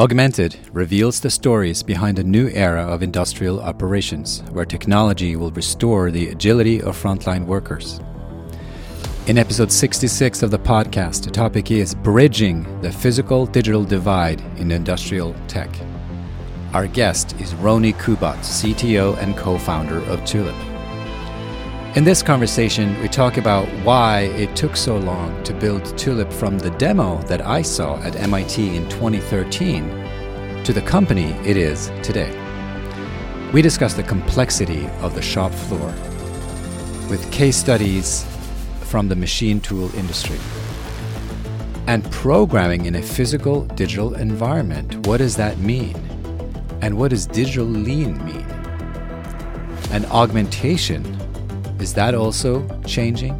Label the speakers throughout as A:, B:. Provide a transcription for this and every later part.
A: Augmented reveals the stories behind a new era of industrial operations where technology will restore the agility of frontline workers. In episode 66 of the podcast, the topic is Bridging the Physical Digital Divide in Industrial Tech. Our guest is Rony Kubat, CTO and co founder of Tulip. In this conversation, we talk about why it took so long to build Tulip from the demo that I saw at MIT in 2013 to the company it is today. We discuss the complexity of the shop floor with case studies from the machine tool industry. And programming in a physical digital environment, what does that mean? And what does digital lean mean? And augmentation is that also changing?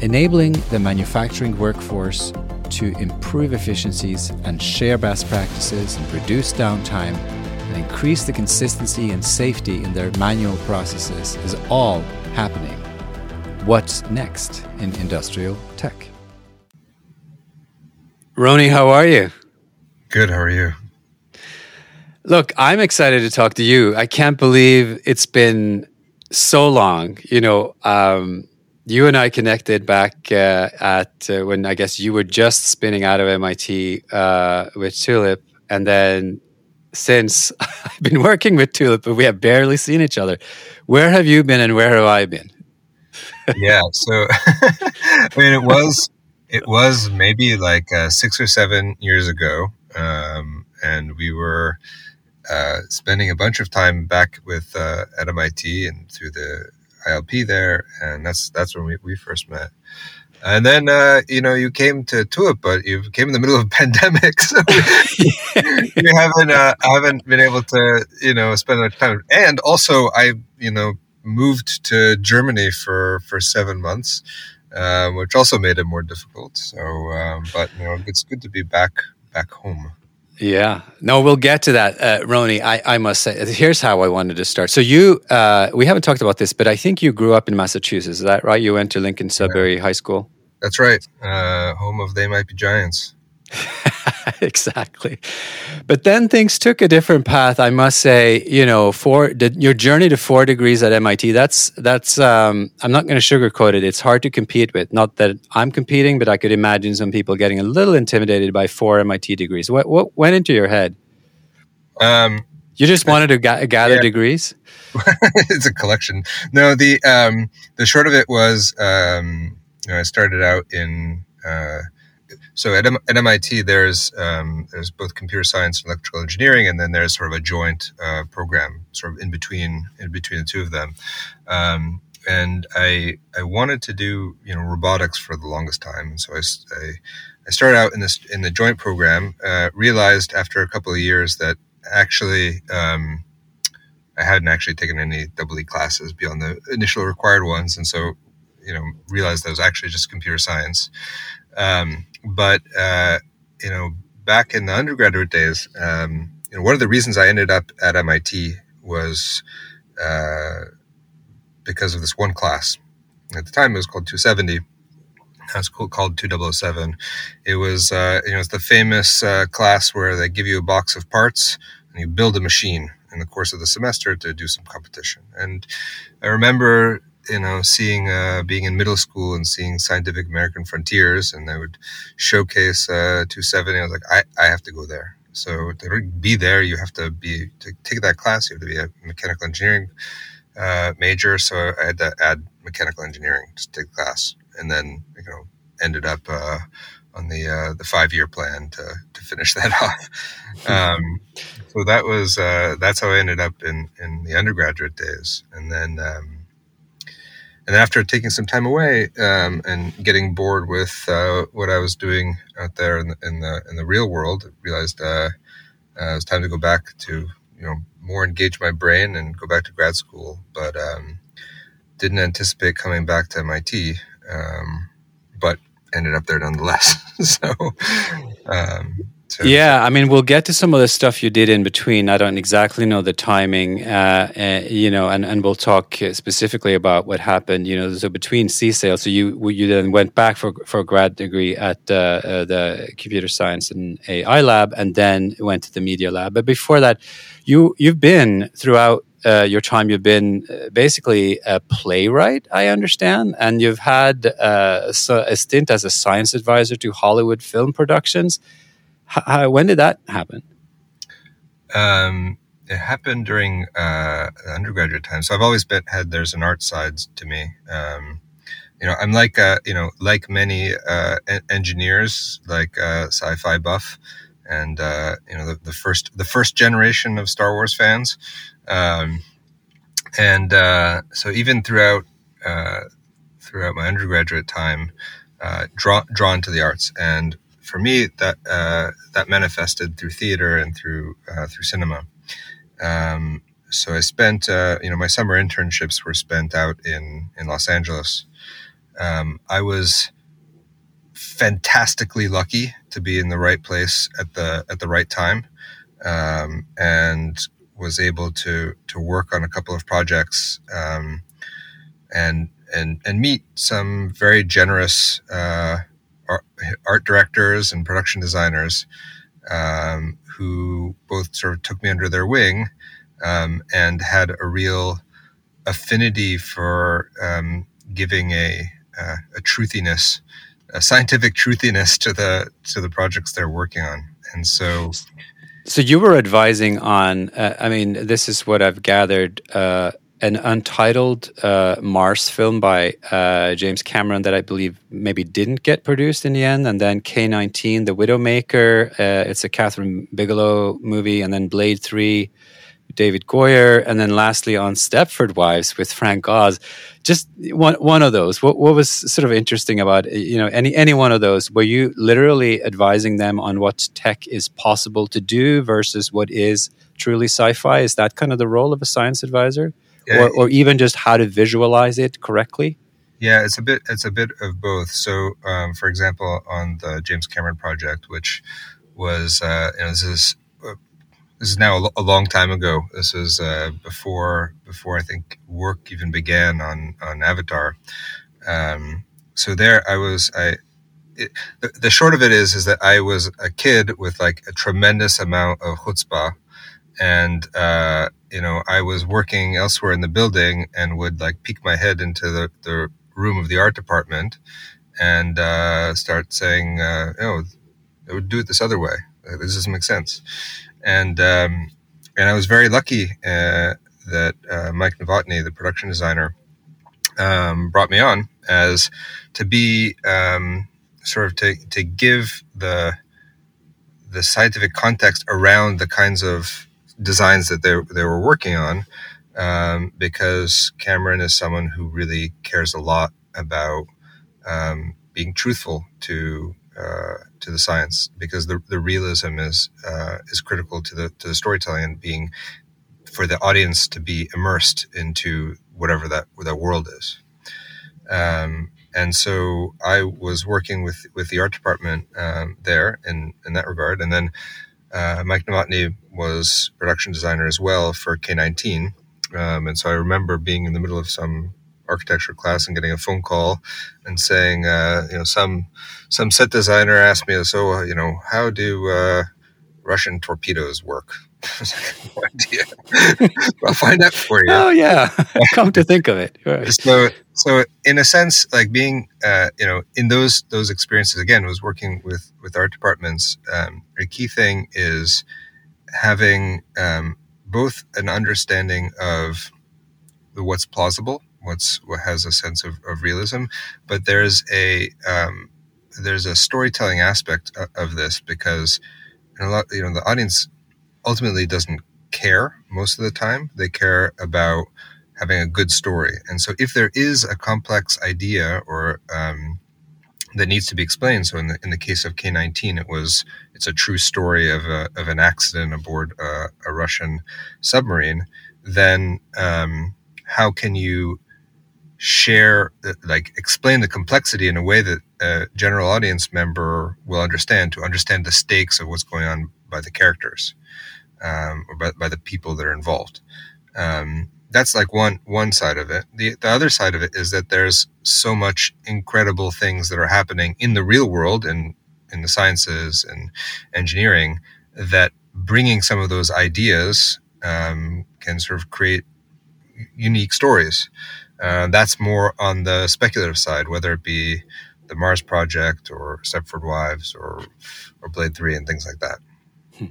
A: Enabling the manufacturing workforce to improve efficiencies and share best practices and reduce downtime and increase the consistency and safety in their manual processes is all happening. What's next in industrial tech? Rony, how are you?
B: Good. How are you?
A: Look, I'm excited to talk to you. I can't believe it's been so long. You know, um, you and I connected back uh, at uh, when I guess you were just spinning out of MIT uh, with Tulip, and then since I've been working with Tulip, but we have barely seen each other. Where have you been, and where have I been?
B: yeah, so I mean, it was it was maybe like uh, six or seven years ago, um, and we were uh, spending a bunch of time back with uh, at MIT and through the ILP there, and that's that's when we, we first met. And then uh, you know you came to Tulip, but you came in the middle of a pandemic, so we, haven't uh, haven't been able to you know spend much time. And also, I you know moved to Germany for for seven months, uh, which also made it more difficult. So, um, but you know it's good to be back back home.
A: Yeah, no, we'll get to that, uh, Rony. I, I must say, here's how I wanted to start. So you, uh, we haven't talked about this, but I think you grew up in Massachusetts. Is that right? You went to Lincoln Sudbury yeah. High School.
B: That's right, uh, home of They Might Be Giants.
A: exactly. But then things took a different path. I must say, you know, for the, your journey to four degrees at MIT, that's that's. Um, I'm not going to sugarcoat it. It's hard to compete with. Not that I'm competing, but I could imagine some people getting a little intimidated by four MIT degrees. What what went into your head? Um, you just wanted to ga- gather yeah. degrees.
B: it's a collection. No, the um, the short of it was, um, you know, I started out in. Uh, so at, M- at MIT, there's um, there's both computer science and electrical engineering, and then there's sort of a joint uh, program, sort of in between in between the two of them. Um, and I I wanted to do you know robotics for the longest time, and so I, I, I started out in this in the joint program. Uh, realized after a couple of years that actually um, I hadn't actually taken any double E classes beyond the initial required ones, and so you know realized that was actually just computer science. Um, but uh, you know, back in the undergraduate days, um, you know, one of the reasons I ended up at MIT was uh, because of this one class. At the time, it was called 270. Now it's called 2007. It was, uh, you know, it's the famous uh, class where they give you a box of parts and you build a machine in the course of the semester to do some competition. And I remember you know, seeing uh, being in middle school and seeing Scientific American Frontiers, and they would showcase uh, 270. I was like, I, I have to go there. So to be there, you have to be to take that class. You have to be a mechanical engineering uh, major. So I had to add mechanical engineering to take class, and then you know ended up uh, on the uh, the five year plan to to finish that off. Um, so that was uh, that's how I ended up in in the undergraduate days, and then. Um, and after taking some time away um, and getting bored with uh, what I was doing out there in the in the, in the real world, I realized uh, uh, it was time to go back to you know more engage my brain and go back to grad school. But um, didn't anticipate coming back to MIT, um, but ended up there nonetheless. so
A: yeah, I mean, we'll get to some of the stuff you did in between. I don't exactly know the timing, uh, uh, you know, and, and we'll talk specifically about what happened, you know. So between CSAIL, so you you then went back for for a grad degree at uh, uh, the Computer Science and AI Lab, and then went to the Media Lab. But before that, you you've been throughout uh, your time, you've been uh, basically a playwright, I understand, and you've had uh, a stint as a science advisor to Hollywood film productions. How, when did that happen?
B: Um, it happened during uh, undergraduate time. So I've always been had there's an art side to me. Um, you know, I'm like uh, you know like many uh, engineers, like uh, sci-fi buff, and uh, you know the, the, first the first generation of Star Wars fans. Um, and uh, so even throughout throughout my undergraduate time, draw, drawn to the arts and for me, that uh, that manifested through theater and through uh, through cinema. Um, so I spent, uh, you know, my summer internships were spent out in in Los Angeles. Um, I was fantastically lucky to be in the right place at the at the right time, um, and was able to to work on a couple of projects um, and and and meet some very generous uh, art, directors and production designers um, who both sort of took me under their wing um, and had a real affinity for um, giving a, uh, a truthiness, a scientific truthiness to the to the projects they're working on. And so,
A: so you were advising on. Uh, I mean, this is what I've gathered. Uh, an untitled uh, Mars film by uh, James Cameron that I believe maybe didn't get produced in the end, and then K19, The Widowmaker. Uh, it's a Kathryn Bigelow movie, and then Blade Three, David Goyer, and then lastly on Stepford Wives with Frank Oz. Just one one of those. What what was sort of interesting about you know any any one of those? Were you literally advising them on what tech is possible to do versus what is truly sci-fi? Is that kind of the role of a science advisor? Yeah, or, or even just how to visualize it correctly?
B: Yeah, it's a bit it's a bit of both. So, um, for example, on the James Cameron project, which was uh, you know, this is uh, this is now a, a, long time ago. This is uh, before before I think work even began on on Avatar. Um, so there, I was I. It, the, the short of it is, is that I was a kid with like a tremendous amount of chutzpah, and uh, you know, I was working elsewhere in the building and would like peek my head into the, the room of the art department and uh, start saying, uh, "Oh, I would do it this other way. Uh, this doesn't make sense." And um, and I was very lucky uh, that uh, Mike Novotny, the production designer, um, brought me on as to be um, sort of to to give the the scientific context around the kinds of designs that they they were working on, um, because Cameron is someone who really cares a lot about um, being truthful to uh, to the science, because the, the realism is uh, is critical to the to the storytelling and being for the audience to be immersed into whatever that that world is. Um, and so I was working with with the art department um, there in in that regard, and then uh, Mike Novotny was production designer as well for K19. Um, and so I remember being in the middle of some architecture class and getting a phone call and saying, uh, you know, some some set designer asked me, so you know, how do uh, Russian torpedoes work? no idea. I'll find out for you.
A: Oh yeah, come to think of it.
B: Right. So, so in a sense, like being, uh, you know, in those those experiences again, was working with with art departments. Um, a key thing is having um, both an understanding of what's plausible, what's what has a sense of, of realism, but there's a um, there's a storytelling aspect of, of this because a lot, you know, the audience ultimately doesn't care most of the time. They care about having a good story. And so if there is a complex idea or um, that needs to be explained, so in the in the case of K19, it was it's a true story of a, of an accident aboard a, a Russian submarine. Then um, how can you share, like explain the complexity in a way that a general audience member will understand to understand the stakes of what's going on by the characters um, or by, by, the people that are involved. Um, that's like one one side of it. The the other side of it is that there's so much incredible things that are happening in the real world and in the sciences and engineering that bringing some of those ideas um, can sort of create unique stories. Uh, that's more on the speculative side, whether it be the Mars Project or Stepford Wives or or Blade Three and things like that. Hmm.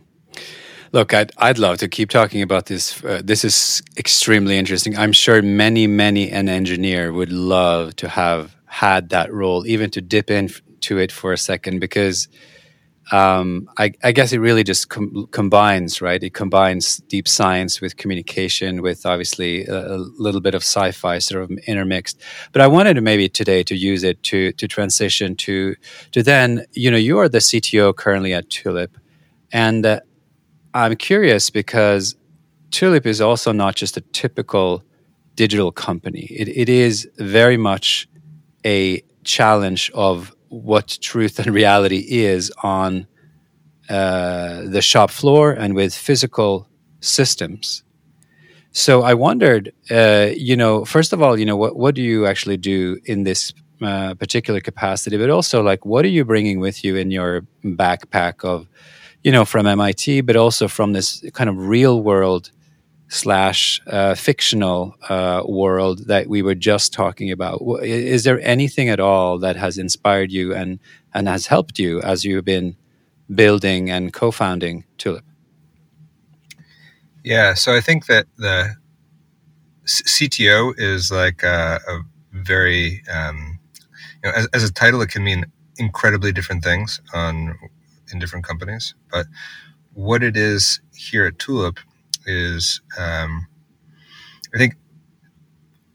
A: Look, I'd I'd love to keep talking about this. Uh, this is extremely interesting. I'm sure many many an engineer would love to have had that role, even to dip into it for a second, because um, I, I, guess it really just com- combines, right? It combines deep science with communication, with obviously a, a, little bit of sci-fi sort of intermixed. But I wanted to maybe today to use it to to transition to to then, you know, you are the CTO currently at Tulip, and uh, I'm curious because Tulip is also not just a typical digital company. It, it is very much a challenge of what truth and reality is on uh, the shop floor and with physical systems. So I wondered, uh, you know, first of all, you know, what what do you actually do in this uh, particular capacity, but also like what are you bringing with you in your backpack of, you know, from MIT, but also from this kind of real world slash uh, fictional uh, world that we were just talking about. Is there anything at all that has inspired you and and has helped you as you've been building and co-founding Tulip?
B: Yeah, so I think that the CTO is like a, a very, um, you know, as, as a title, it can mean incredibly different things on in different companies. But what it is here at Tulip is um, I think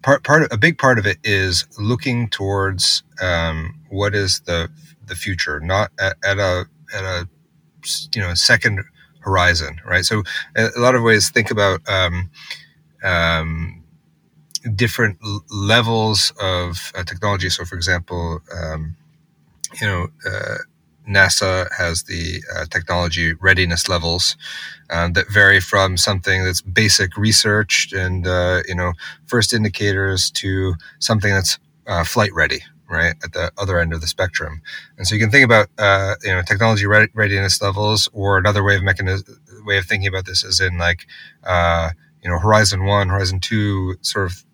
B: part part of, a big part of it is looking towards um, what is the the future, not at, at, a at a you know second horizon, right? So a lot of ways think about um, um, different levels of uh, technology. So, for example, um, you know. Uh, NASA has the uh, technology readiness levels um, that vary from something that's basic research and uh, you know first indicators to something that's uh, flight ready, right at the other end of the spectrum. And so you can think about uh, you know technology readiness levels, or another way of mechanism way of thinking about this is in like uh, you know Horizon One, Horizon Two, sort of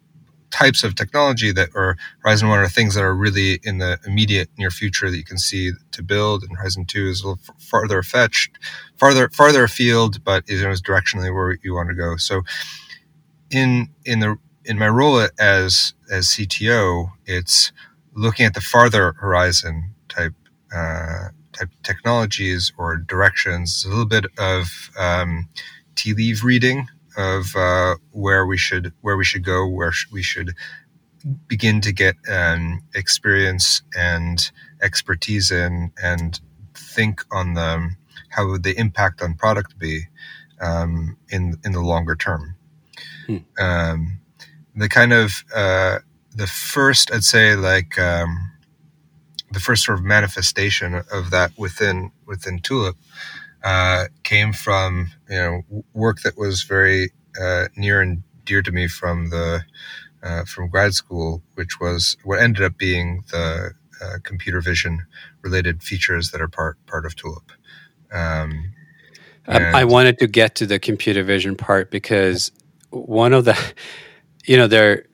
B: types of technology that are Horizon One are things that are really in the immediate near future that you can see to build, and Horizon Two is a little farther fetched, farther farther afield, but is, is directionally where you want to go. So, in in the in my role as as CTO, it's looking at the farther horizon type uh, type technologies or directions. A little bit of um, tea leaf reading of uh, where we should where we should go, where sh- we should begin to get um, experience and expertise in, and think on the how would the impact on product be um, in in the longer term. Hmm. Um, the kind of uh, the first, I'd say, like um, the first sort of manifestation of that within within Tulip uh, came from you know work that was very uh, near and dear to me from the uh, from grad school, which was what ended up being the uh, computer vision related features that are part part of Tulip. Um,
A: I wanted to get to the computer vision part because one of the, you know, there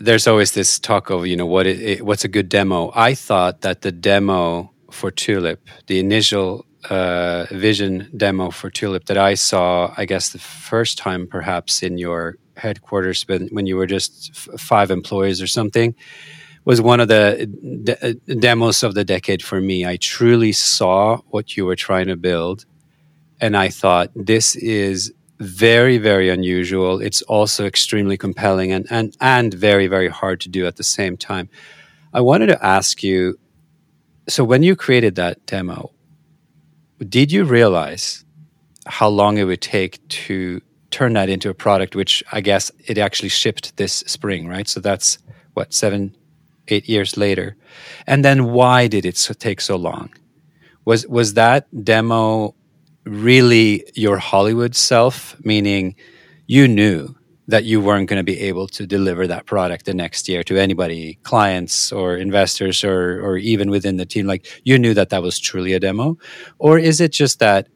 A: there's always this talk of you know what it, what's a good demo. I thought that the demo for Tulip, the initial uh, vision demo for Tulip that I saw, I guess the first time perhaps in your headquarters when, when you were just f- five employees or something, was one of the de- uh, demos of the decade for me. I truly saw what you were trying to build, and I thought this is very very unusual. It's also extremely compelling and and and very very hard to do at the same time. I wanted to ask you. So when you created that demo, did you realize how long it would take to turn that into a product, which I guess it actually shipped this spring, right? So that's what seven, eight years later, and then why did it take so long? Was was that demo really your Hollywood self? Meaning, you knew that you weren't going to be able to deliver that product the next year to anybody, clients or investors or or even within the team. Like you knew that that was truly a demo, or is it just that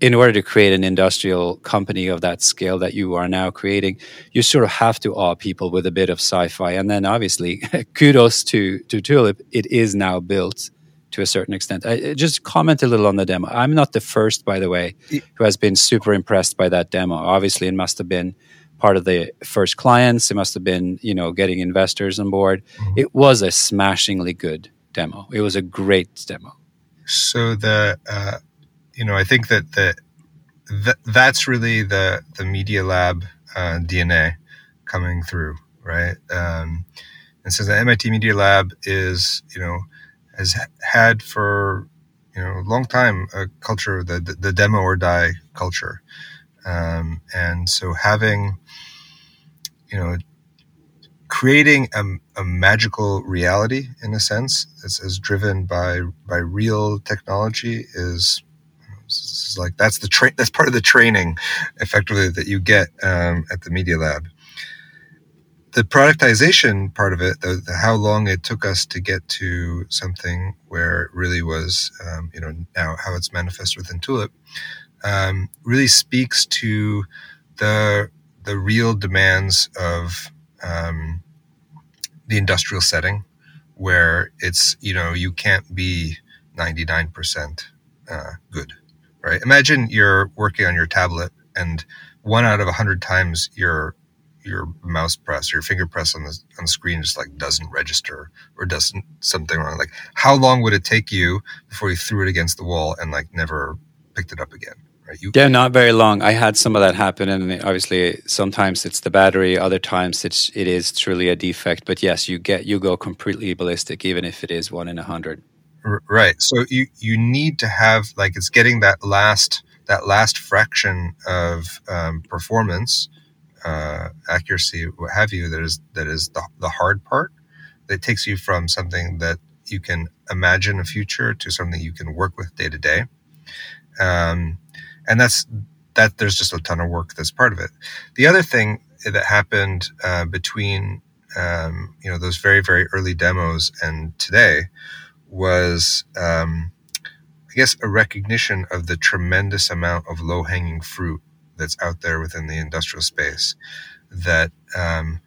A: in order to create an industrial company of that scale that you are now creating, you sort of have to awe people with a bit of sci-fi. And then obviously, kudos to to Tulip, it is now built to a certain extent. I, just comment a little on the demo. I'm not the first, by the way, who has been super impressed by that demo. Obviously, it must have been part of the first clients. It must have been, you know, getting investors on board. Mm-hmm. It was a smashingly good demo. It was a great demo.
B: So the uh, you know, I think that the, that that's really the the Media Lab uh, DNA coming through, right? Um, and so the MIT Media Lab is, you know, has had for you know a long time a culture the the, the demo or die culture, um, and so having you know creating a, a magical reality in a sense that's as driven by by real technology is it's like that's the train. That's part of the training, effectively, that you get um, at the Media Lab. The productization part of it, the, the, how long it took us to get to something where it really was, um, you know, now how it's manifest within Tulip, um, really speaks to the the real demands of um, the industrial setting, where it's you know you can't be ninety nine percent uh, good right? Imagine you're working on your tablet and one out of a hundred times your your mouse press, or your finger press on the on the screen just like doesn't register or doesn't something wrong. Like how long would it take you before you threw it against the wall and like never picked it up again? Right? You,
A: yeah, not very long. I had some of that happen, and obviously sometimes it's the battery, other times it's it is truly a defect. But yes, you get you go completely ballistic, even if it is one in a hundred.
B: Right. So you you need to have like it's getting that last that last fraction of um, performance, uh, accuracy, what have you. That is that is the the hard part. That takes you from something that you can imagine a future to something you can work with day to day. Um, and that's that. There's just a ton of work that's part of it. The other thing that happened uh, between um, you know those very very early demos and today was, um, I guess, a recognition of the tremendous amount of low hanging fruit that's out there within the industrial space. That, um,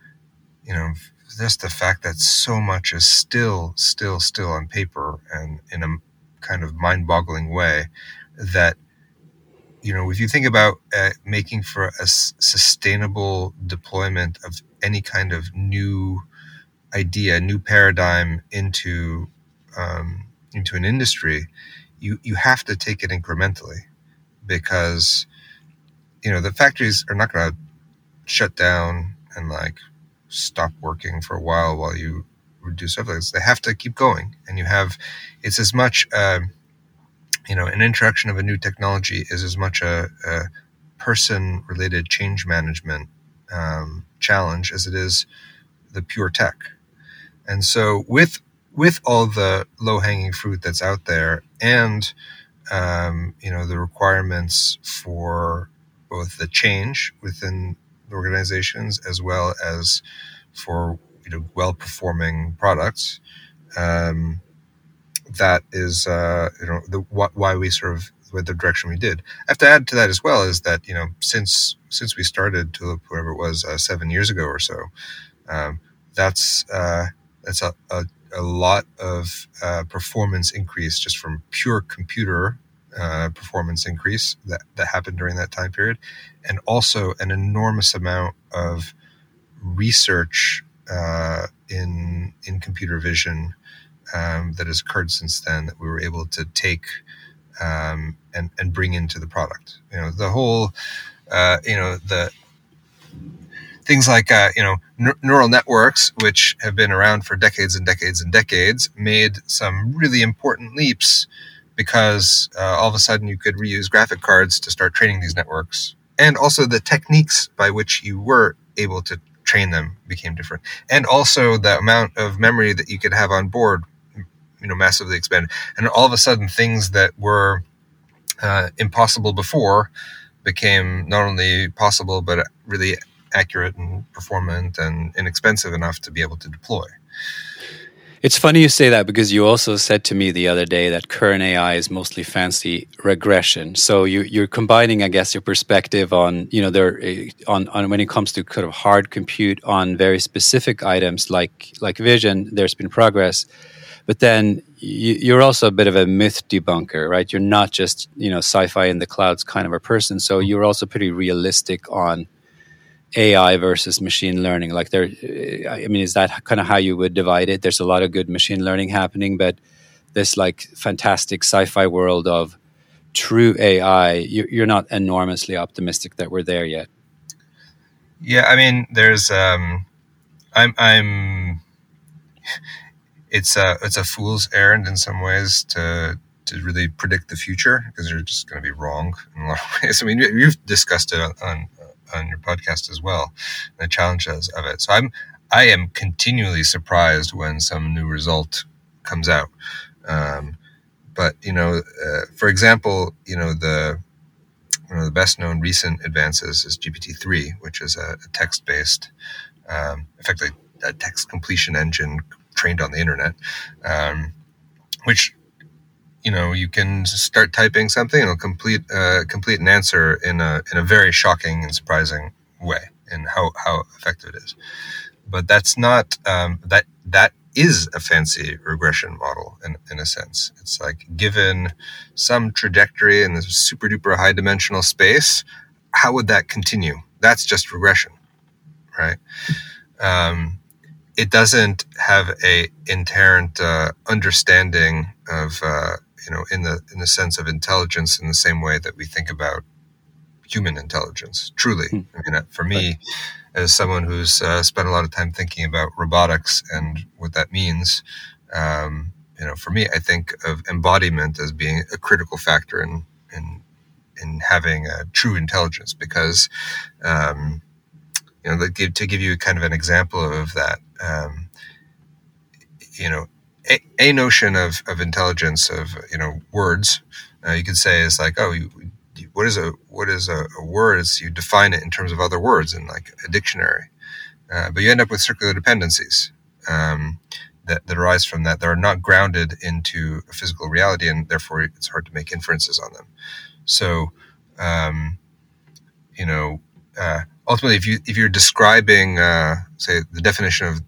B: you know, just the fact that so much is still, still, still on paper and in a kind of mind boggling way that, you know, if you think about uh, making for a s- sustainable deployment of any kind of new idea, new paradigm into um, into an industry, you you have to take it incrementally because you know the factories are not going to shut down and like stop working for a while while you reduce everything. They have to keep going, and you have it's as much uh, you know an introduction of a new technology is as much a, a person related change management um, challenge as it is the pure tech. And so with with all the low hanging fruit that's out there and um, you know the requirements for both the change within organizations as well as for you know well performing products um, that is uh, you know the why we sort of went the direction we did. I have to add to that as well is that you know since since we started Tulip, whatever it was, uh, seven years ago or so, um, that's uh, that's a, a a lot of uh, performance increase just from pure computer uh, performance increase that, that happened during that time period, and also an enormous amount of research uh, in in computer vision um, that has occurred since then that we were able to take um, and and bring into the product. You know, the whole uh, you know the things like uh, you know n- neural networks, which have been around for decades and decades and decades, made some really important leaps because uh, all of a sudden you could reuse graphic cards to start training these networks, and also the techniques by which you were able to train them became different, and also the amount of memory that you could have on board, you know, massively expanded. And all of a sudden, things that were uh, impossible before became not only possible but really accurate and performant and inexpensive enough to be able to deploy.
A: It's funny you say that because you also said to me the other day that current AI is mostly fancy regression. So you, are combining, I guess, your perspective on you know there eh, on, on when it comes to kind of hard compute on very specific items like like vision. There's been progress, but then you, are also a bit of a myth debunker, right? You're not just you know sci-fi in the clouds kind of a person. So you're also pretty realistic on AI versus machine learning? Like there, I mean, is that kind of how you would divide it? There's a lot of good machine learning happening, but this like fantastic sci-fi world of true AI, you're not enormously optimistic that we're there yet.
B: Yeah, I mean, there's, um, I'm, I'm, it's a, it's a fool's errand in some ways to, to really predict the future because you're just going to be wrong in a lot of ways. I mean, you've discussed it on, on your podcast as well, the challenges of it. So I'm I am continually surprised when some new result comes out. Um, but you know, uh, for example, you know the one of the best known recent advances is GPT three, which is a, a text based, um, effectively a text completion engine trained on the internet, um, which you know you can start typing something and it'll complete uh, complete an answer in a in a very shocking and surprising way and how how effective it is. But that's not um, that that is a fancy regression model in, in a sense. It's like given some trajectory in this super duper high dimensional space, how would that continue? That's just regression, right? Um, it doesn't have a inherent uh, understanding of uh, you know, in the in the sense of intelligence, in the same way that we think about human intelligence. Truly, hmm. I mean, uh, for me, as someone who's uh, spent a lot of time thinking about robotics and what that means, um, you know, for me, I think of embodiment as being a critical factor in in in having a true intelligence because. Um, you know, to give you kind of an example of that, um, you know, a, a notion of, of intelligence of you know words uh, you could say is like oh you, what is a what is a, a, word? Is you define it in terms of other words in like a dictionary. Uh, but you end up with circular dependencies um, that, that arise from that that are not grounded into a physical reality and therefore it's hard to make inferences on them. So um, you know uh, ultimately if you if you're describing uh, say the definition of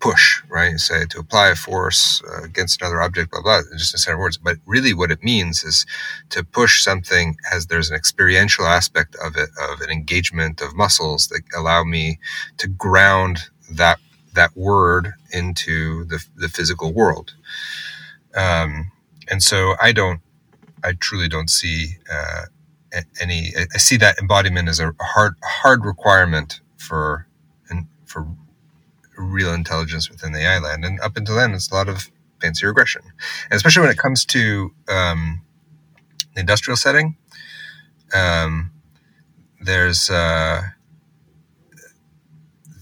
B: push, right? Say to apply a force uh, against another object, blah, blah, just in of words. But really what it means is to push something as there's an experiential aspect of it, of an engagement of muscles that allow me to ground that, that word into the, the physical world. Um, and so I don't, I truly don't see, uh, any, I see that embodiment as a hard, hard requirement for, for real intelligence within the AI land. And up until then, it's a lot of fancy regression, and especially when it comes to um, the industrial setting. Um, there's uh,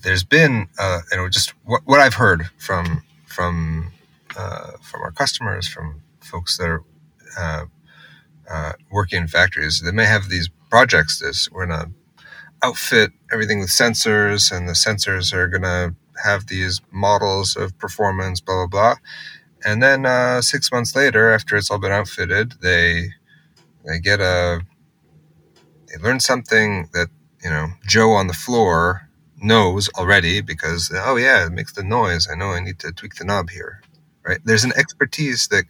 B: there's been uh, you know just what, what I've heard from from uh, from our customers, from folks that are uh, uh, working in factories. They may have these projects. This we're gonna outfit everything with sensors, and the sensors are gonna have these models of performance, blah blah blah, and then uh, six months later, after it's all been outfitted, they they get a they learn something that you know Joe on the floor knows already because oh yeah, it makes the noise. I know I need to tweak the knob here. Right? There's an expertise that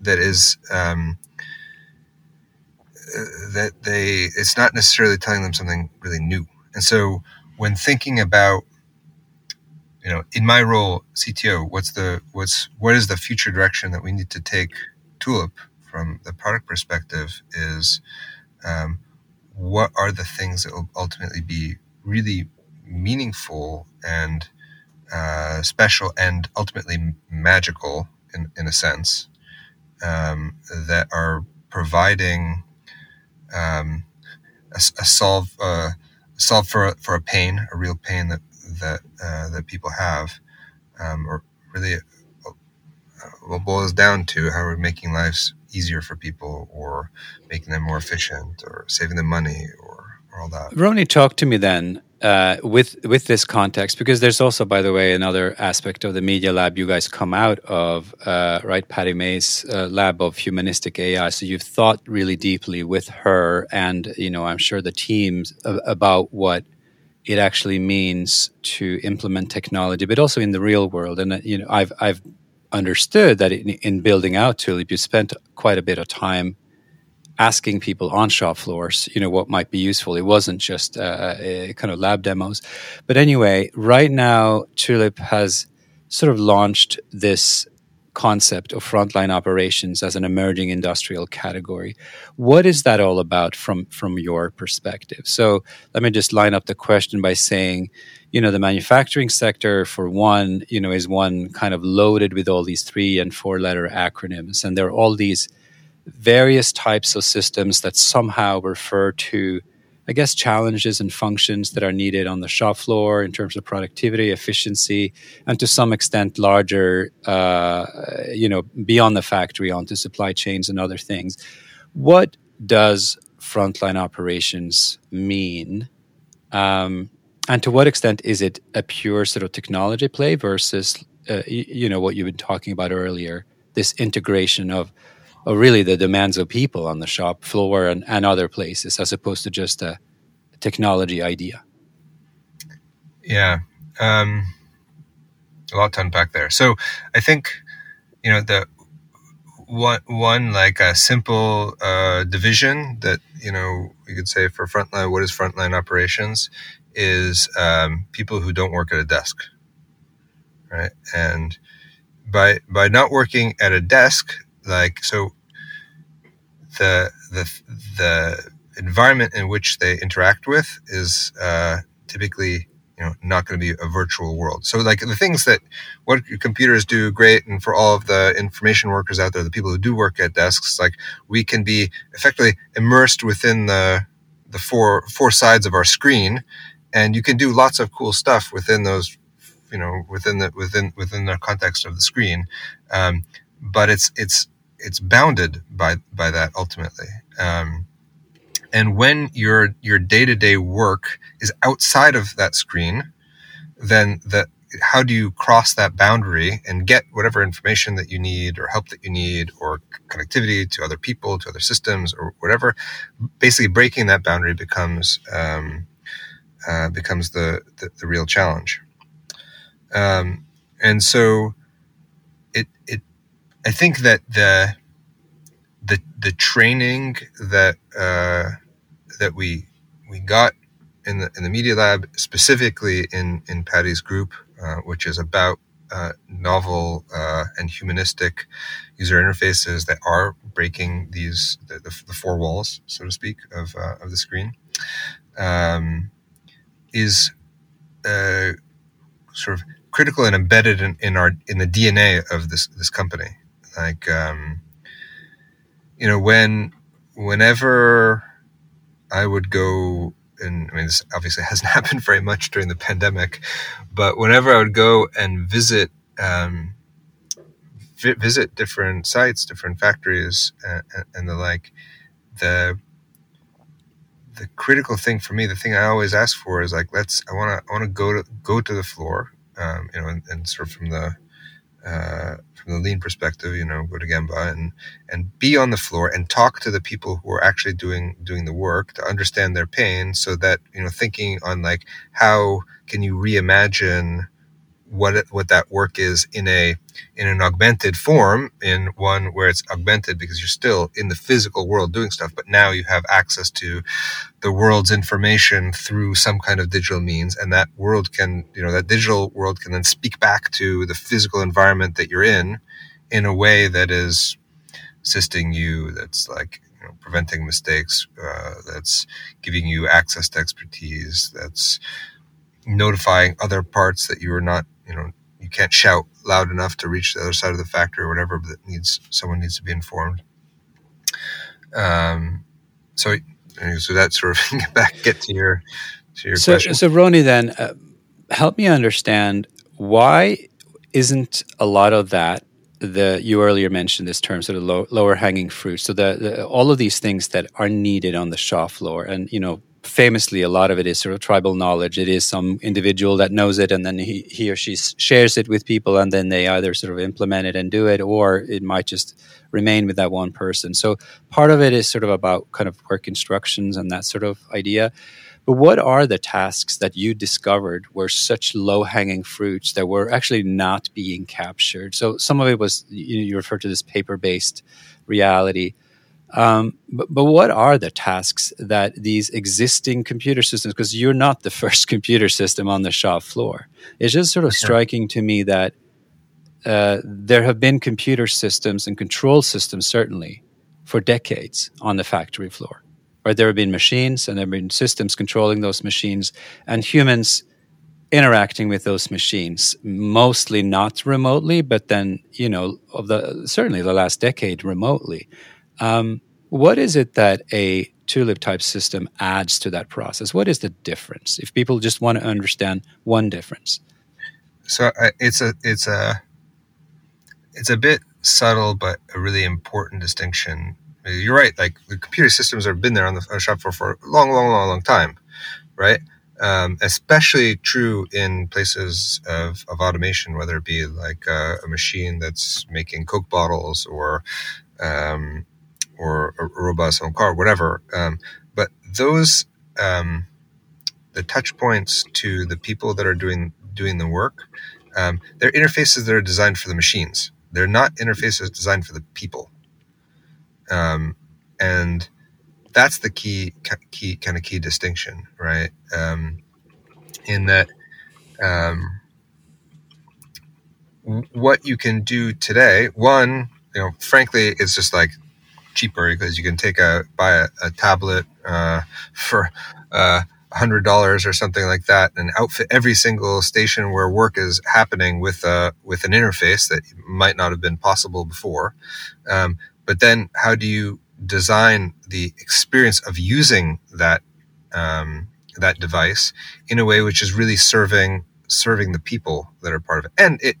B: that is. Um, that they it's not necessarily telling them something really new and so when thinking about you know, in my role, CTO, what's the what's what is the future direction that we need to take Tulip from the product perspective? Is um, what are the things that will ultimately be really meaningful and uh, special and ultimately magical in, in a sense um, that are providing um, a, a, solve uh, solve for a, for a pain, a real pain that that uh, that people have, um, or really uh, well boils down to how we're making lives easier for people, or making them more efficient, or saving them money, or, or all that.
A: Rony, talk to me then uh, with with this context, because there's also, by the way, another aspect of the media lab you guys come out of, uh, right? Pattie Maes uh, lab of humanistic AI. So you've thought really deeply with her, and you know, I'm sure the teams about what it actually means to implement technology, but also in the real world. And uh, you know, I've I've understood that in, in building out Tulip, you spent quite a bit of time asking people on shop floors, you know, what might be useful. It wasn't just uh, kind of lab demos. But anyway, right now, Tulip has sort of launched this concept of frontline operations as an emerging industrial category. What is that all about from from your perspective? So let me just line up the question by saying, you know, the manufacturing sector for one, you know, is one kind of loaded with all these three and four letter acronyms and there are all these various types of systems that somehow refer to, I guess, challenges and functions that are needed on the shop floor in terms of productivity, efficiency, and to some extent larger, uh, you know, beyond the factory onto supply chains and other things. What does frontline operations mean? Um, and to what extent is it a pure sort of technology play versus, uh, you, you know, what you've been talking about earlier, this integration of or really the demands of people on the shop floor and, and other places as opposed to just a technology idea.
B: Yeah um, a lot to unpack there. So i think you know the one one like a simple uh, division that you know you could say for frontline what is frontline operations is um, people who don't work at a desk right? And by by not working at a desk like so the the the environment in which they interact with is uh, typically you know not going to be a virtual world. So like the things that what computers do great and for all of the information workers out there the people who do work at desks like we can be effectively immersed within the the four four sides of our screen and you can do lots of cool stuff within those you know within the within within the context of the screen. Um, but it's it's it's bounded by by that ultimately. Um, and when your your day to day work is outside of that screen, then that how do you cross that boundary and get whatever information that you need or help that you need or connectivity to other people to other systems or whatever basically breaking that boundary becomes um, uh, becomes the, the, the real challenge um, and so it it I think that the the the training that uh, that we we got in the in the media lab, specifically in in Pattie's group, uh, which is about uh, novel uh, and humanistic user interfaces that are breaking these the, the, the four walls, so to speak, of uh, of the screen, um, is uh, sort of critical and embedded in, in our in the DNA of this this company like um, you know when whenever I would go and I mean this obviously hasn't happened very much during the pandemic, but whenever I would go and visit um, vi- visit different sites, different factories, and, and the like, the the critical thing for me, the thing I always ask for is like, let's I want to I want to go to go to the floor, um, you know, and, and, sort of from the uh, from the lean perspective, you know, go to Gemba and and be on the floor and talk to the people who are actually doing doing the work to understand their pain, so that you know, thinking on like how can you reimagine what it, what that work is in a in an augmented form in one where it's augmented because you're still in the physical world doing stuff but now you have access to the world's information through some kind of digital means and that world can you know that digital world can then speak back to the physical environment that you're in in a way that is assisting you that's like you know, preventing mistakes uh, that's giving you access to expertise that's notifying other parts that you are not you know you can't shout loud enough to reach the other side of the factory or whatever but needs someone needs to be informed um, so so that sort of back get to your to your
A: so
B: question.
A: so Rony then uh, help me understand why isn't a lot of that the you earlier mentioned this term sort of low, lower hanging fruit so the, the, all of these things that are needed on the shop floor and you know famously a lot of it is sort of tribal knowledge it is some individual that knows it and then he, he or she shares it with people and then they either sort of implement it and do it or it might just remain with that one person so part of it is sort of about kind of work instructions and that sort of idea but what are the tasks that you discovered were such low hanging fruits that were actually not being captured? So some of it was, you, you refer to this paper based reality. Um, but, but what are the tasks that these existing computer systems, because you're not the first computer system on the shop floor, it's just sort of striking to me that uh, there have been computer systems and control systems, certainly, for decades on the factory floor right? There have been machines and there have been systems controlling those machines and humans interacting with those machines, mostly not remotely, but then, you know, of the certainly the last decade remotely. Um, what is it that a tulip type system adds to that process? What is the difference? If people just want to understand one difference.
B: So uh, it's a it's a it's a bit subtle, but a really important distinction you're right. Like the computer systems have been there on the on shop floor for a long, long, long, long time, right? Um, especially true in places of, of automation, whether it be like a, a machine that's making Coke bottles or um, or a robot selling car, whatever. Um, but those um, the touch points to the people that are doing doing the work, um, they're interfaces that are designed for the machines. They're not interfaces designed for the people um, and that's the key key kind of key distinction, right? Um, in that um, what you can do today, one, you know, frankly, it's just like cheaper because you can take a buy a, a tablet uh, for uh, hundred dollars or something like that, and outfit every single station where work is happening with a with an interface that might not have been possible before. Um, but then how do you design the experience of using that um, that device in a way which is really serving serving the people that are part of it and it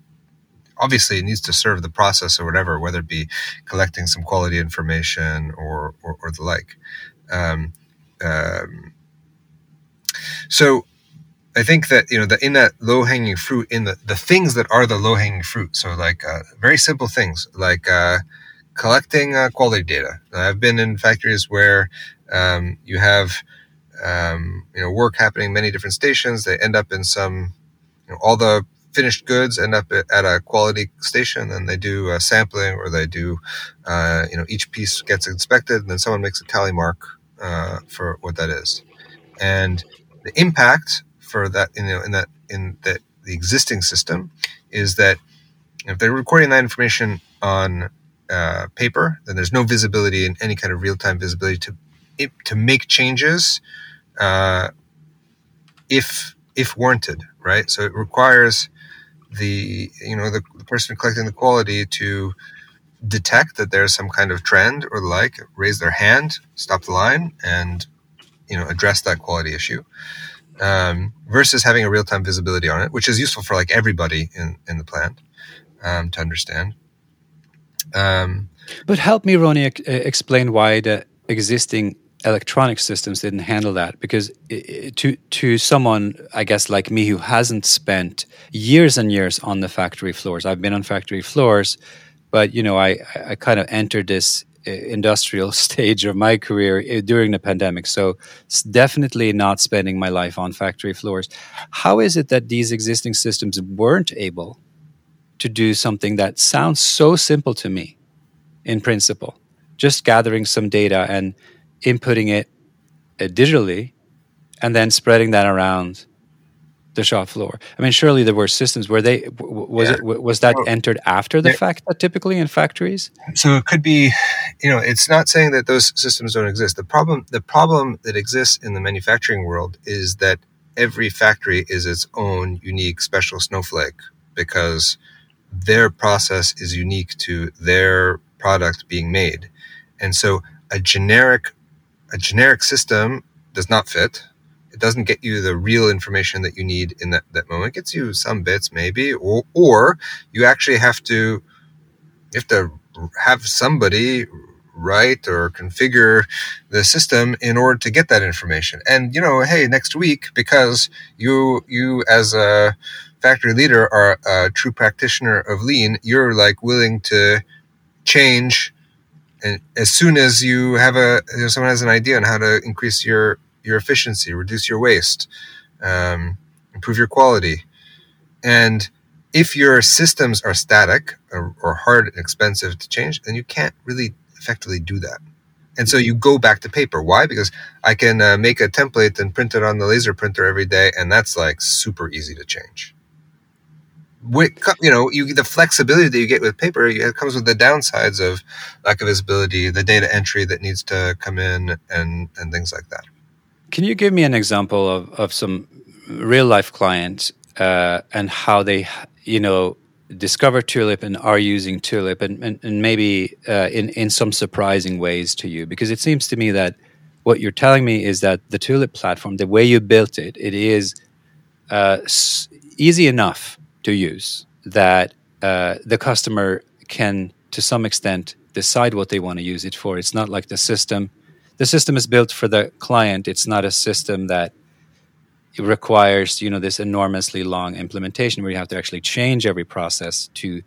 B: obviously it needs to serve the process or whatever whether it be collecting some quality information or or, or the like um, um, so I think that you know that in that low hanging fruit, in the the things that are the low hanging fruit. So like uh, very simple things like uh, collecting uh, quality data. I've been in factories where um, you have um, you know work happening many different stations. They end up in some you know, all the finished goods end up at, a quality station, and they do a sampling or they do uh, you know each piece gets inspected, and then someone makes a tally mark uh, for what that is, and the impact for that you know in that in that the existing system is that if they're recording that information on uh, paper, then there's no visibility in any kind of real time visibility to to make changes uh, if if warranted, right? So it requires the you know the, the, person collecting the quality to detect that there's some kind of trend or the like, raise their hand, stop the line, and you know address that quality issue. Um, versus having a real time visibility on it, which is useful for like everybody in in the plant um, to understand.
A: Um, but help me, Rony, uh, explain why the existing electronic systems didn't handle that because to to someone I guess like me who hasn't spent years and years on the factory floors I've been on factory floors but you know I I kind of entered this uh, industrial stage of my career uh, during the pandemic. So it's definitely not spending my life on factory floors. How is it that these existing systems weren't able to do something that sounds so simple to me in principle? Just gathering some data and inputting it uh, digitally and then spreading that around the shop floor. I mean, surely there were systems where they was yeah. it was that well, entered after the fact that typically in factories.
B: So it could be, you know, it's not saying that those systems don't exist. The problem the problem that exists in the manufacturing world is that every factory is its own unique special snowflake because their process is unique to their product being made. And so a generic a generic system does not fit. it doesn't get you the real information that you need in that, that moment. It gets you some bits maybe, or, or you actually have to, you have to have somebody write or configure the system in order to get that information. And, you know, hey, next week, because you, you as a factory leader are a true practitioner of lean, you're like willing to change and as soon as you have a you know, someone has an idea on how to increase your your efficiency, reduce your waste, um, improve your quality. And if your systems are static or, or, hard and expensive to change, then you can't really effectively do that. And so you go back to paper. Why? Because I can uh, make a template and print it on the laser printer every day, and that's like super easy to change. With, you know, you the flexibility that you get with paper, it comes with the downsides of lack of visibility, the data entry that needs to come in, and and things like that.
A: Can you give me an example of, of some real life clients uh, and how they, you know, discover Tulip and are using Tulip and, and, and maybe uh, in, in some surprising ways to you? Because it seems to me that what you're telling me is that the Tulip platform, the way you built it, it is uh, easy enough to use that uh, the customer can, to some extent, decide what they want to use it for. It's not like the system the system is built for the client. It's not a system that requires you know this enormously long implementation where you have to actually change every process to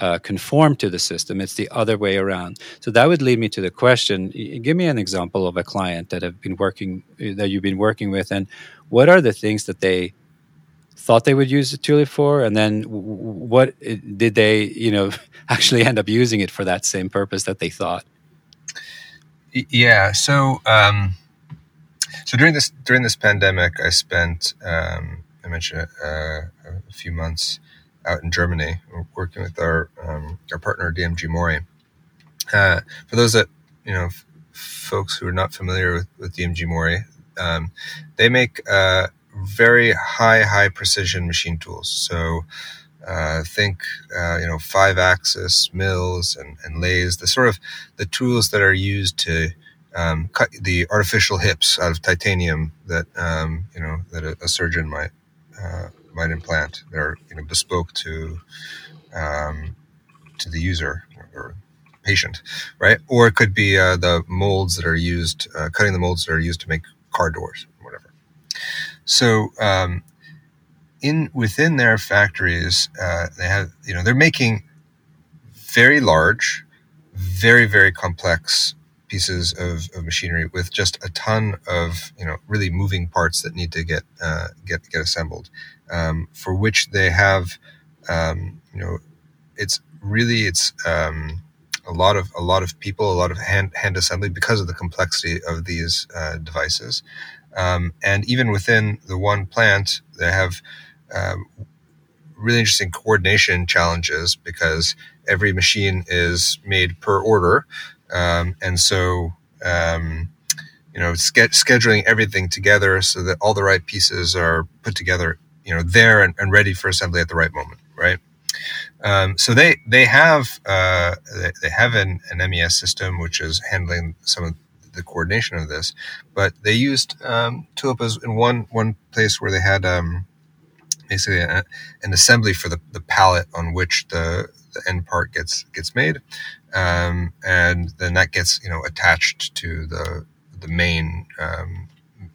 A: uh, conform to the system. It's the other way around. So that would lead me to the question: Give me an example of a client that have been working that you've been working with, and what are the things that they thought they would use the Tulip for, and then what did they you know actually end up using it for that same purpose that they thought?
B: Yeah. So, um, so during this during this pandemic, I spent um, I mentioned uh, a few months out in Germany working with our um, our partner DMG Mori. Uh, for those that you know, f- folks who are not familiar with, with DMG Mori, um, they make uh, very high high precision machine tools. So uh, think uh, you know five axis mills and, and lathes, the sort of the tools that are used to um, cut the artificial hips out of titanium that um, you know that a, a surgeon might uh, might implant. They're you know bespoke to um, to the user or patient, right? Or it could be uh, the molds that are used, uh, cutting the molds that are used to make car doors, whatever. So um, in within their factories, uh, they have you know they're making very large, very very complex pieces of, of machinery with just a ton of you know really moving parts that need to get uh, get get assembled, um, for which they have um, you know it's really it's um, a lot of a lot of people, a lot of hand hand assembly because of the complexity of these uh, devices, um, and even within the one plant, they have um, really interesting coordination challenges because every machine is made per order. Um, and so, um, you know, ske- scheduling everything together so that all the right pieces are put together, you know, there and, and ready for assembly at the right moment, right? Um, so they they have uh, they have an, an, MES system which is handling some of the coordination of this, but they used um, Tulip in one one place where they had um, basically a, an assembly for the, the pallet on which the, the end part gets gets made, um, and then that gets you know attached to the the main um,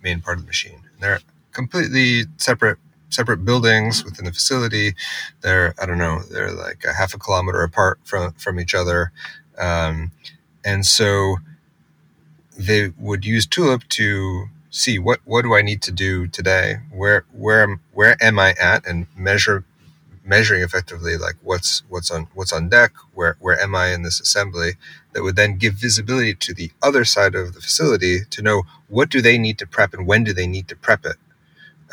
B: main part of the machine. And they're completely separate separate buildings within the facility. They're I don't know they're like a half a kilometer apart from from each other, um, and so they would use Tulip to see what what do I need to do today? Where where where am I at? And measure measuring effectively like what's what's on what's on deck. Where where am I in this assembly? That would then give visibility to the other side of the facility to know what do they need to prep and when do they need to prep it,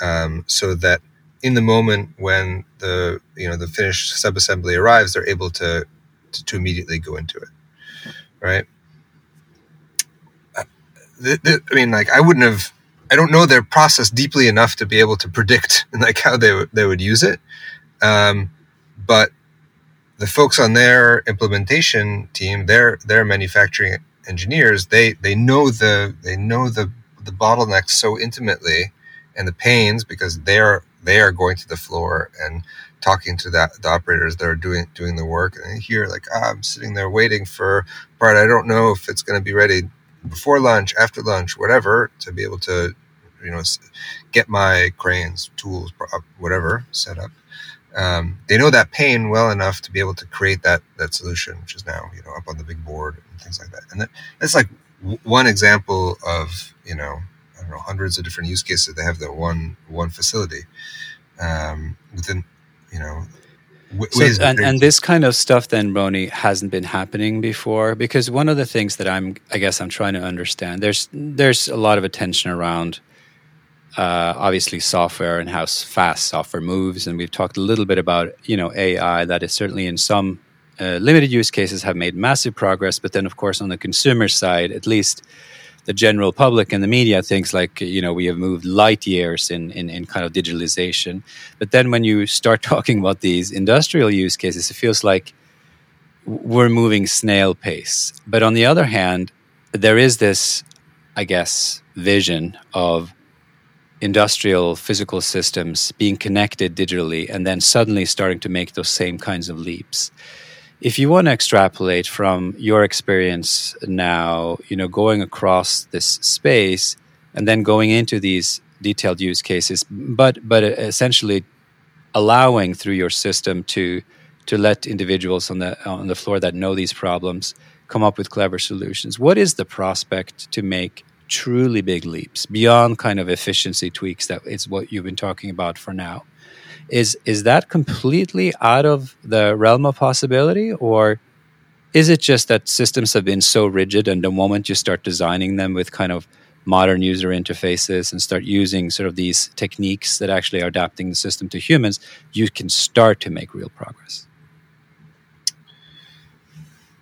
B: um, so that in the moment when the you know the finished subassembly arrives, they're able to, to, to immediately go into it, right? Th- th- I mean, like I wouldn't have. I don't know their process deeply enough to be able to predict like how they w- they would use it. Um, but the folks on their implementation team, their their manufacturing engineers, they they know the they know the the bottlenecks so intimately and the pains because they're they are going to the floor and talking to that the operators that are doing doing the work and hear like oh, I'm sitting there waiting for part I don't know if it's going to be ready before lunch after lunch whatever to be able to you know get my cranes tools whatever set up. Um, they know that pain well enough to be able to create that that solution which is now you know up on the big board and things like that. And that, that's like w- one example of you know I don't know hundreds of different use cases they have that one one facility um, within you know
A: so, and, and this kind of stuff then Rony hasn't been happening before because one of the things that I'm I guess I'm trying to understand there's there's a lot of attention around uh, obviously software and how fast software moves and we've talked a little bit about you know AI that is certainly in some uh, limited use cases have made massive progress but then of course on the consumer side at least the general public and the media thinks like you know we have moved light years in, in, in kind of digitalization. But then when you start talking about these industrial use cases it feels like we're moving snail pace. But on the other hand there is this i guess vision of industrial physical systems being connected digitally and then suddenly starting to make those same kinds of leaps if you want to extrapolate from your experience now, you know, going across this space and then going into these detailed use cases, but but essentially allowing through your system to to let individuals on the on the floor that know these problems come up with clever solutions. What is the prospect to make truly big leaps beyond kind of efficiency tweaks that is what you've been talking about for now? Is is that completely out of the realm of possibility, or is it just that systems have been so rigid, and the moment you start designing them with kind of modern user interfaces and start using sort of these techniques that actually are adapting the system to humans, you can start to make real progress.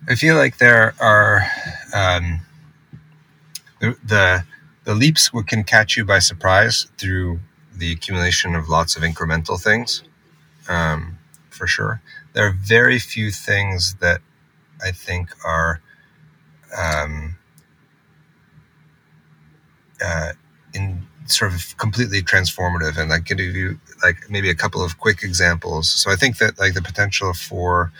B: I feel like there are um, the, the the leaps can catch you by surprise through the accumulation of lots of incremental things, um, for sure. There are very few things that I think are um, uh, in sort of completely transformative and I like give you like maybe a couple of quick examples. So I think that like the potential for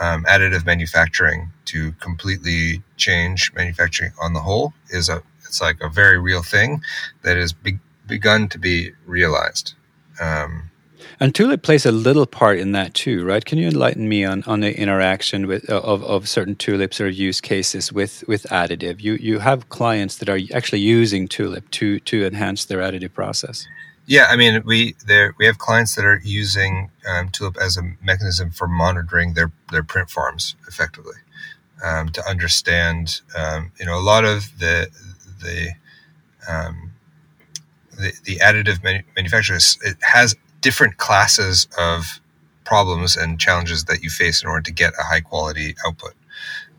B: um, additive manufacturing to completely change manufacturing on the whole is a it's like a very real thing that is big begun to be realized. Um,
A: and Tulip plays a little part in that too, right? Can you enlighten me on, on the interaction with of, of certain tulips or use cases with, with additive? You you have clients that are actually using Tulip to to enhance their additive process.
B: Yeah, I mean we there we have clients that are using um, Tulip as a mechanism for monitoring their their print farms effectively um, to understand. Um, you know, a lot of the the um, the, the additive manu- manufacturers it has different classes of problems and challenges that you face in order to get a high quality output.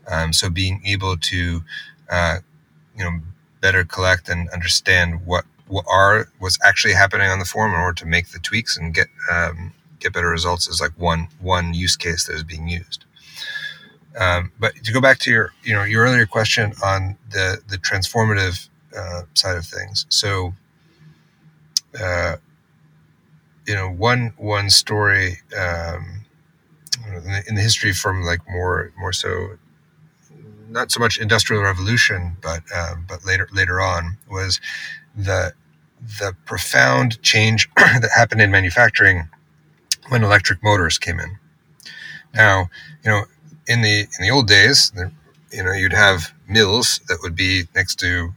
B: Um, so being able to uh, you know better collect and understand what what are what's actually happening on the form in order to make the tweaks and get um, get better results is like one one use case that is being used. Um, but to go back to your you know your earlier question on the the transformative uh, side of things, so uh, you know, one one story um, in the history from like more more so not so much industrial revolution, but uh, but later later on was the the profound change that happened in manufacturing when electric motors came in. Now, you know, in the in the old days, you know, you'd have mills that would be next to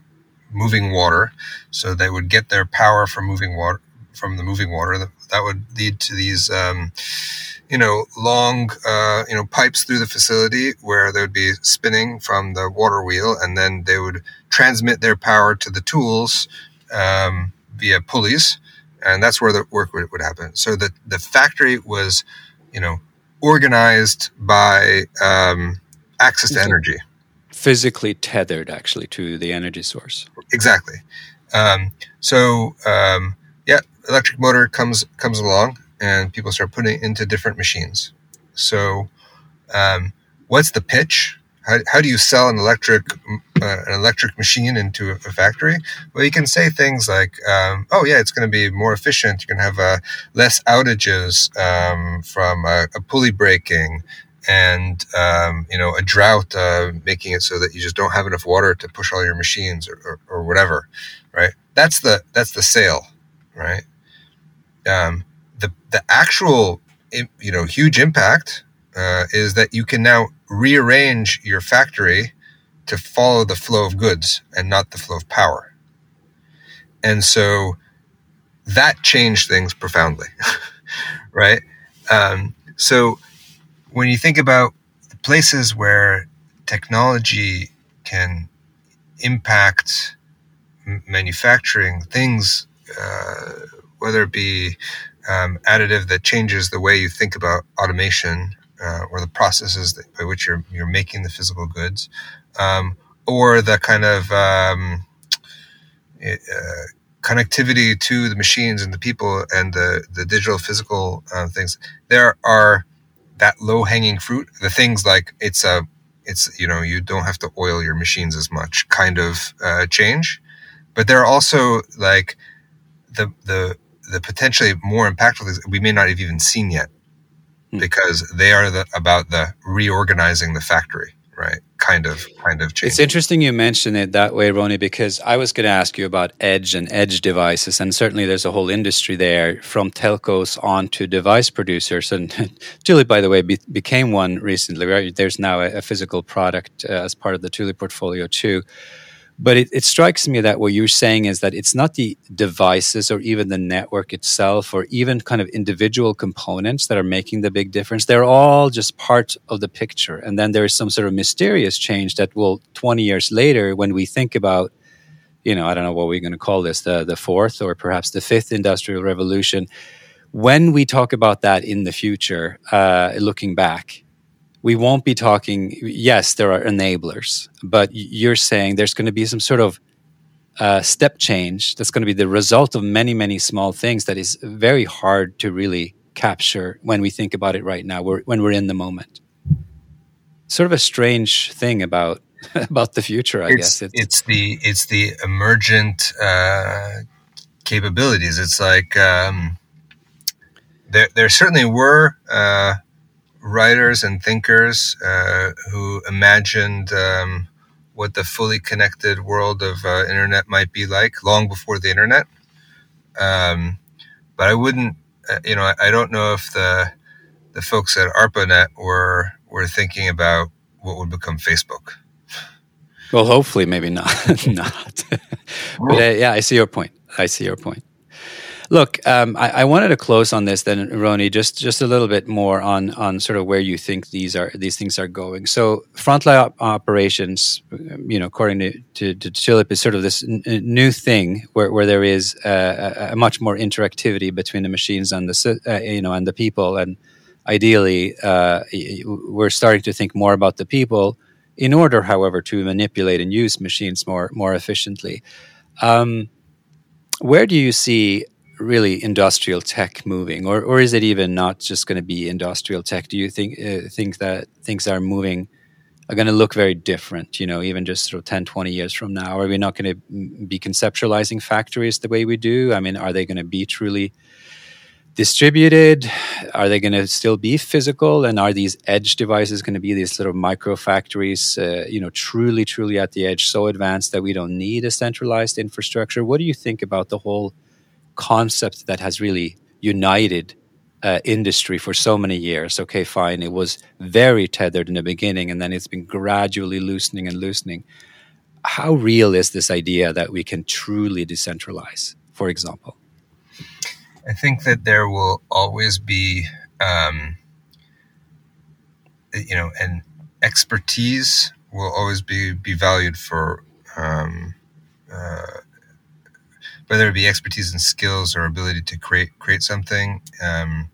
B: moving water. So they would get their power from moving water from the moving water. That, that would lead to these, um, you know, long, uh, you know, pipes through the facility where they would be spinning from the water wheel, and then they would transmit their power to the tools um, via pulleys, and that's where the work would, would happen. So the the factory was, you know, organized by um, access to energy
A: physically tethered actually to the energy source.
B: Exactly. Um, so um, yeah, electric motor comes comes along, and people start putting it into different machines. So um, what's the pitch how, how do you sell an electric uh, an electric machine into a, factory? Well, you can say things like, um, "Oh yeah, it's going to be more efficient. You're going to have uh, less outages um, from a, a, pulley breaking." And um, you know a drought, uh, making it so that you just don't have enough water to push all your machines or, or, or whatever, right? That's the that's the sale, right? Um, the the actual you know huge impact uh, is that you can now rearrange your factory to follow the flow of goods and not the flow of power. And so that changed things profoundly, right? Um, so when you think about the places where technology can impact m- manufacturing, things, uh, whether it be um, additive that changes the way you think about automation uh, or the processes that, by which you're you're making the physical goods, um, or the kind of um, uh, connectivity to the machines and the people and the the digital physical uh, things. There are that low hanging fruit. The things like it's a it's you know you don't have to oil your machines as much kind of uh, change, but there are also like the the the potentially more impactful things we may not have even seen yet Hmm. because they are the, about the reorganizing the factory right kind of kind of change.
A: It's interesting you mention it that way rony because i was going to ask you about edge and edge devices and certainly there's a whole industry there from telcos on to device producers. And Tulip by the way be, became one recently right? There's now a, a physical product uh, as part of the Tulip portfolio too but it, it, strikes me that what you're saying is that it's not the devices or even the network itself or even kind of individual components that are making the big difference. They're all just part of the picture. And then there is some sort of mysterious change that will 20 years later, when we think about, you know, I don't know what we're going to call this, the, the fourth or perhaps the fifth industrial revolution. When we talk about that in the future, uh, looking back, we won't be talking. Yes, there are enablers, but you're saying there's going to be some sort of uh, step change that's going to be the result of many, many small things that is very hard to really capture when we think about it right now. When we're in the moment. Sort of a strange thing about about the future, I
B: it's,
A: guess.
B: It's, it's, the it's the emergent uh, capabilities. It's like um, there there certainly were. Uh, writers and thinkers uh, who imagined um, what the fully connected world of uh, internet might be like long before the internet. Um, but I wouldn't, uh, you know, I, I, don't know if the the folks at ARPANET were were thinking about what would become Facebook.
A: Well, hopefully, maybe not. not. but uh, yeah, I see your point. I see your point. Look, um, I, I, wanted to close on this then, Rony, just just a little bit more on on sort of where you think these are these things are going. So, frontline op- operations, you know, according to, to, to Tulip, is sort of this n- new thing where, where there is a, a, much more interactivity between the machines and the uh, you know and the people, and ideally, uh, we're starting to think more about the people in order, however, to manipulate and use machines more more efficiently. Um, where do you see really industrial tech moving, or or is it even not just going to be industrial tech? Do you think uh, think that things are moving are going to look very different? You know, even just sort of 10, 20 years from now, are we not going to be conceptualizing factories the way we do? I mean, are they going to be truly distributed? Are they going to still be physical? And are these edge devices going to be these little micro factories, uh, you know, truly, truly at the edge, so advanced that we don't need a centralized infrastructure? What do you think about the whole concept that has really united uh, industry for so many years. Okay, fine. It was very tethered in the beginning, and then it's been gradually loosening and loosening. How real is this idea that we can truly decentralize, for example?
B: I think that there will always be, um, you know, and expertise will always be, be valued for um, uh, whether it be expertise and skills or ability to create create something, um,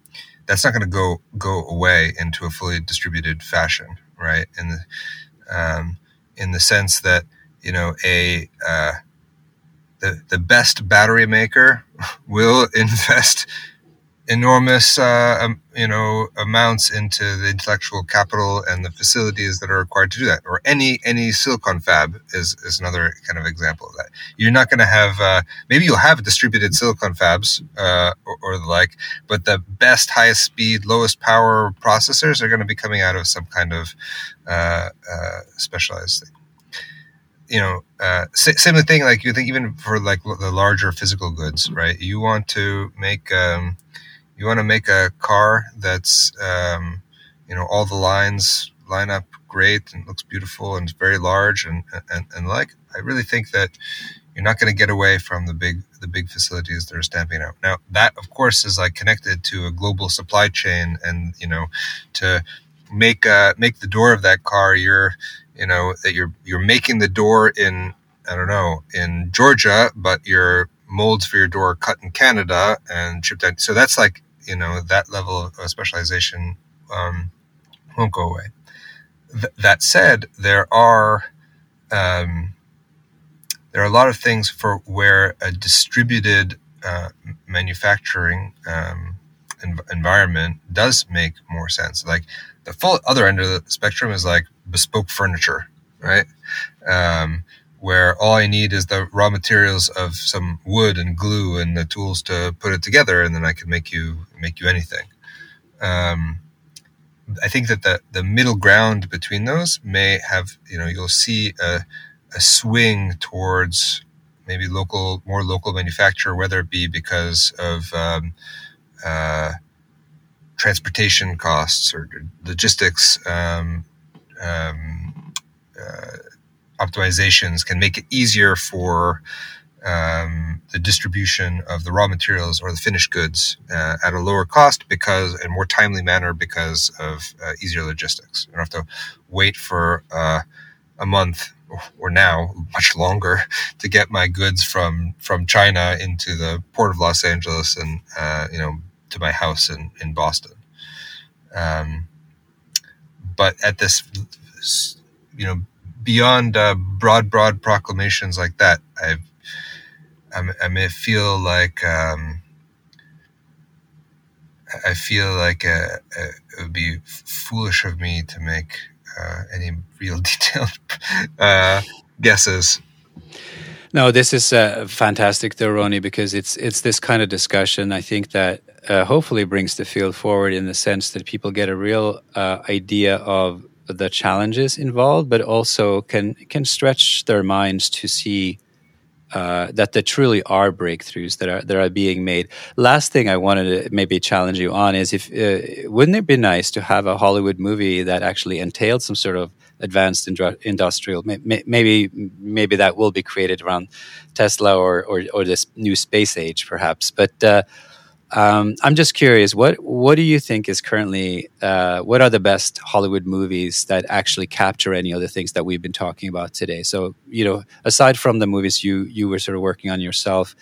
B: that's not going to go go away into a fully distributed fashion, right? In the um, in the sense that you know a uh, the the best battery maker will invest enormous, uh, um, you know, amounts into the intellectual capital and the facilities that are required to do that. Or any any silicon fab is is another kind of example of that. You're not going to have uh, maybe you'll have distributed silicon fabs uh, or, or, the like, but the best, highest speed, lowest power processors are going to be coming out of some kind of uh, uh, specialized thing you know, uh, same thing. Like you think, even for like the larger physical goods, right? You want to make um, you want to make a car that's um, you know all the lines line up great and looks beautiful and very large and, and and like I really think that you're not going to get away from the big the big facilities that are stamping out. Now that of course is like connected to a global supply chain and you know to make uh make the door of that car you're you know that you're you're making the door in I don't know in Georgia but your molds for your door cut in Canada and shipped out. So that's like you know that level of specialization um, won't go away. Th- that said, there are um, there are a lot of things for where a distributed uh, manufacturing um, env- environment does make more sense. Like the full other end of the spectrum is like bespoke furniture, right? Um, where all I need is the raw materials of some wood and glue and the tools to put it together, and then I can make you make you anything. Um, I think that the the middle ground between those may have you know you'll see a, a swing towards maybe local more local manufacture, whether it be because of um, uh, transportation costs or logistics. Um, um, uh, optimizations can make it easier for um, the distribution of the raw materials or the finished goods uh, at a lower cost because in a more timely manner because of uh, easier logistics. You don't have to wait for uh, a month or now much longer to get my goods from from China into the port of Los Angeles and uh, you know to my house in in Boston. Um, but at this you know beyond uh, broad, broad proclamations like that, I, I, may feel like um, I feel like uh, uh, it would be foolish of me to make uh, any real detailed uh, guesses.
A: No, this is uh, fantastic, though, because it's it's this kind of discussion. I think that hopefully brings the field forward in the sense that people get a real idea of the challenges involved, but also can can stretch their minds to see uh, that there truly are breakthroughs that are that are being made. Last thing I wanted to maybe challenge you on is if uh, wouldn't it be nice to have a Hollywood movie that actually entailed some sort of advanced industrial maybe maybe that will be created around Tesla or or, or this new space age perhaps, but. Uh, um, I'm just curious, what what do you think is currently uh, what are the best Hollywood movies that actually capture any of the things that we've been talking about today? So, you know, aside from the movies you you were sort of working on yourself,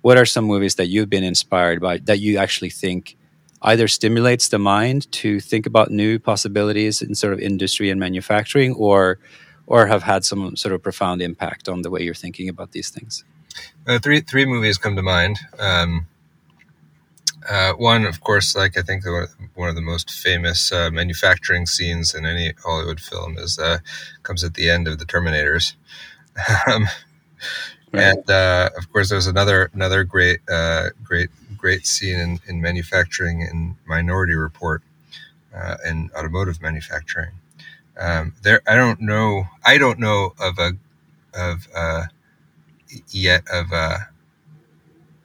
A: what are some movies that you've been inspired by that you actually think either stimulates the mind to think about new possibilities in sort of industry and manufacturing, or or have had some sort of profound impact on the way you're thinking about these things?
B: Uh, three three movies come to mind. Um, uh, one, of course, like I think one of the most famous uh, manufacturing scenes in any Hollywood film is uh, comes at the end of the Terminators, um, right. and uh, of course, there's another another great uh, great great scene in, in manufacturing in Minority Report uh, in automotive manufacturing. Um, there, I don't know. I don't know of a of yet of a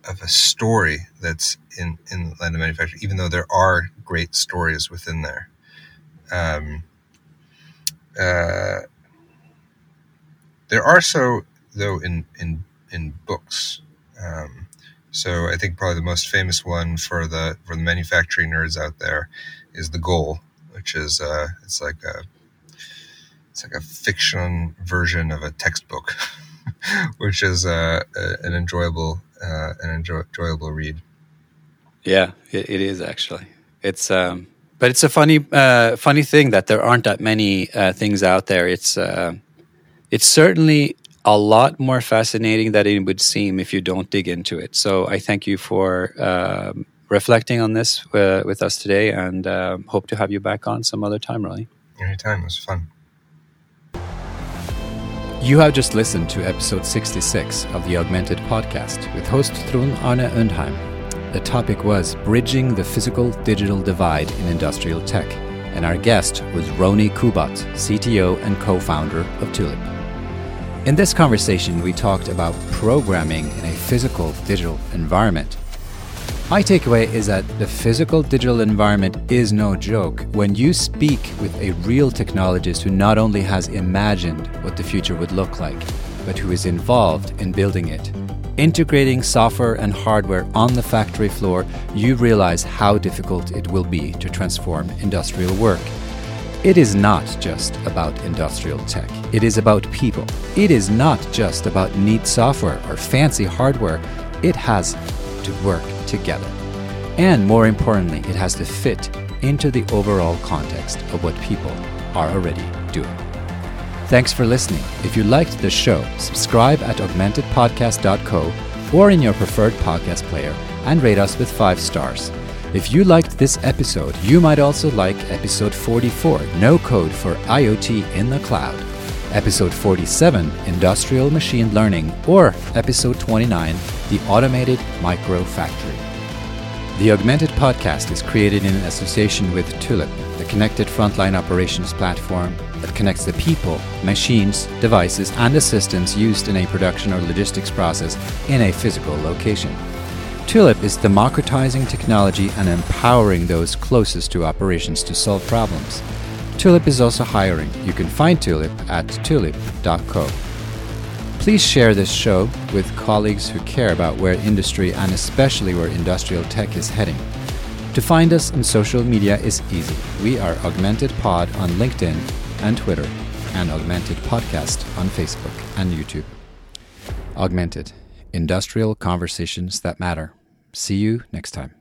B: of a story that's in in the land of manufacturing, even though there are great stories within there. Um, uh, there are so though in in in books. Um, so I think probably the most famous one for the for the manufacturing nerds out there is the Goal, which is uh, it's like a it's like a fiction version of a textbook, which is uh, an enjoyable uh, an enjoy- enjoyable read.
A: Yeah, it, it is actually. It's um, but it's a funny uh, funny thing that there aren't that many uh, things out there. It's uh, it's certainly a lot more fascinating than it would seem if you don't dig into it. So I thank you for um, reflecting on this uh, with us today, and uh, hope to have you back on some other time, Rony.
B: Anytime. It was fun.
A: You have just listened to episode 66 of the Augmented Podcast with host Trond Arne Undheim. The topic was Bridging the Physical Digital Divide in Industrial Tech, and our guest was Rony Kubat, CTO and co founder of Tulip. In this conversation, we talked about programming in a physical digital environment my takeaway is that the physical digital environment is no joke. When you speak with a real technologist who not only has imagined what the future would look like, but who is involved in building it, integrating software and hardware on the factory floor, you realize how difficult it will be to transform industrial work. It is not just about industrial tech. It is about people. It is not just about neat software or fancy hardware. It has to work together. And more importantly, it has to fit into the overall context of what people are already doing. Thanks for listening. If you liked the show, subscribe at augmentedpodcast.co or in your preferred podcast player and rate us with five stars. If you liked this episode, you might also like episode 44, No Code for IoT in the Cloud, episode 47, Industrial Machine Learning, or episode 29, The Automated Micro Factory. The Augmented Podcast is created in association with Tulip, the connected frontline operations platform that connects the people, machines, devices, and assistants used in a production or logistics process in a physical location. Tulip is democratizing technology and empowering those closest to operations to solve problems. Tulip is also hiring. You can find Tulip at tulip.co. Please share this show with colleagues who care about where industry and especially where industrial tech is heading. To find us on social media is easy. We are Augmented Pod on LinkedIn and Twitter, and Augmented Podcast on Facebook and YouTube. Augmented Industrial Conversations That Matter. See you next time.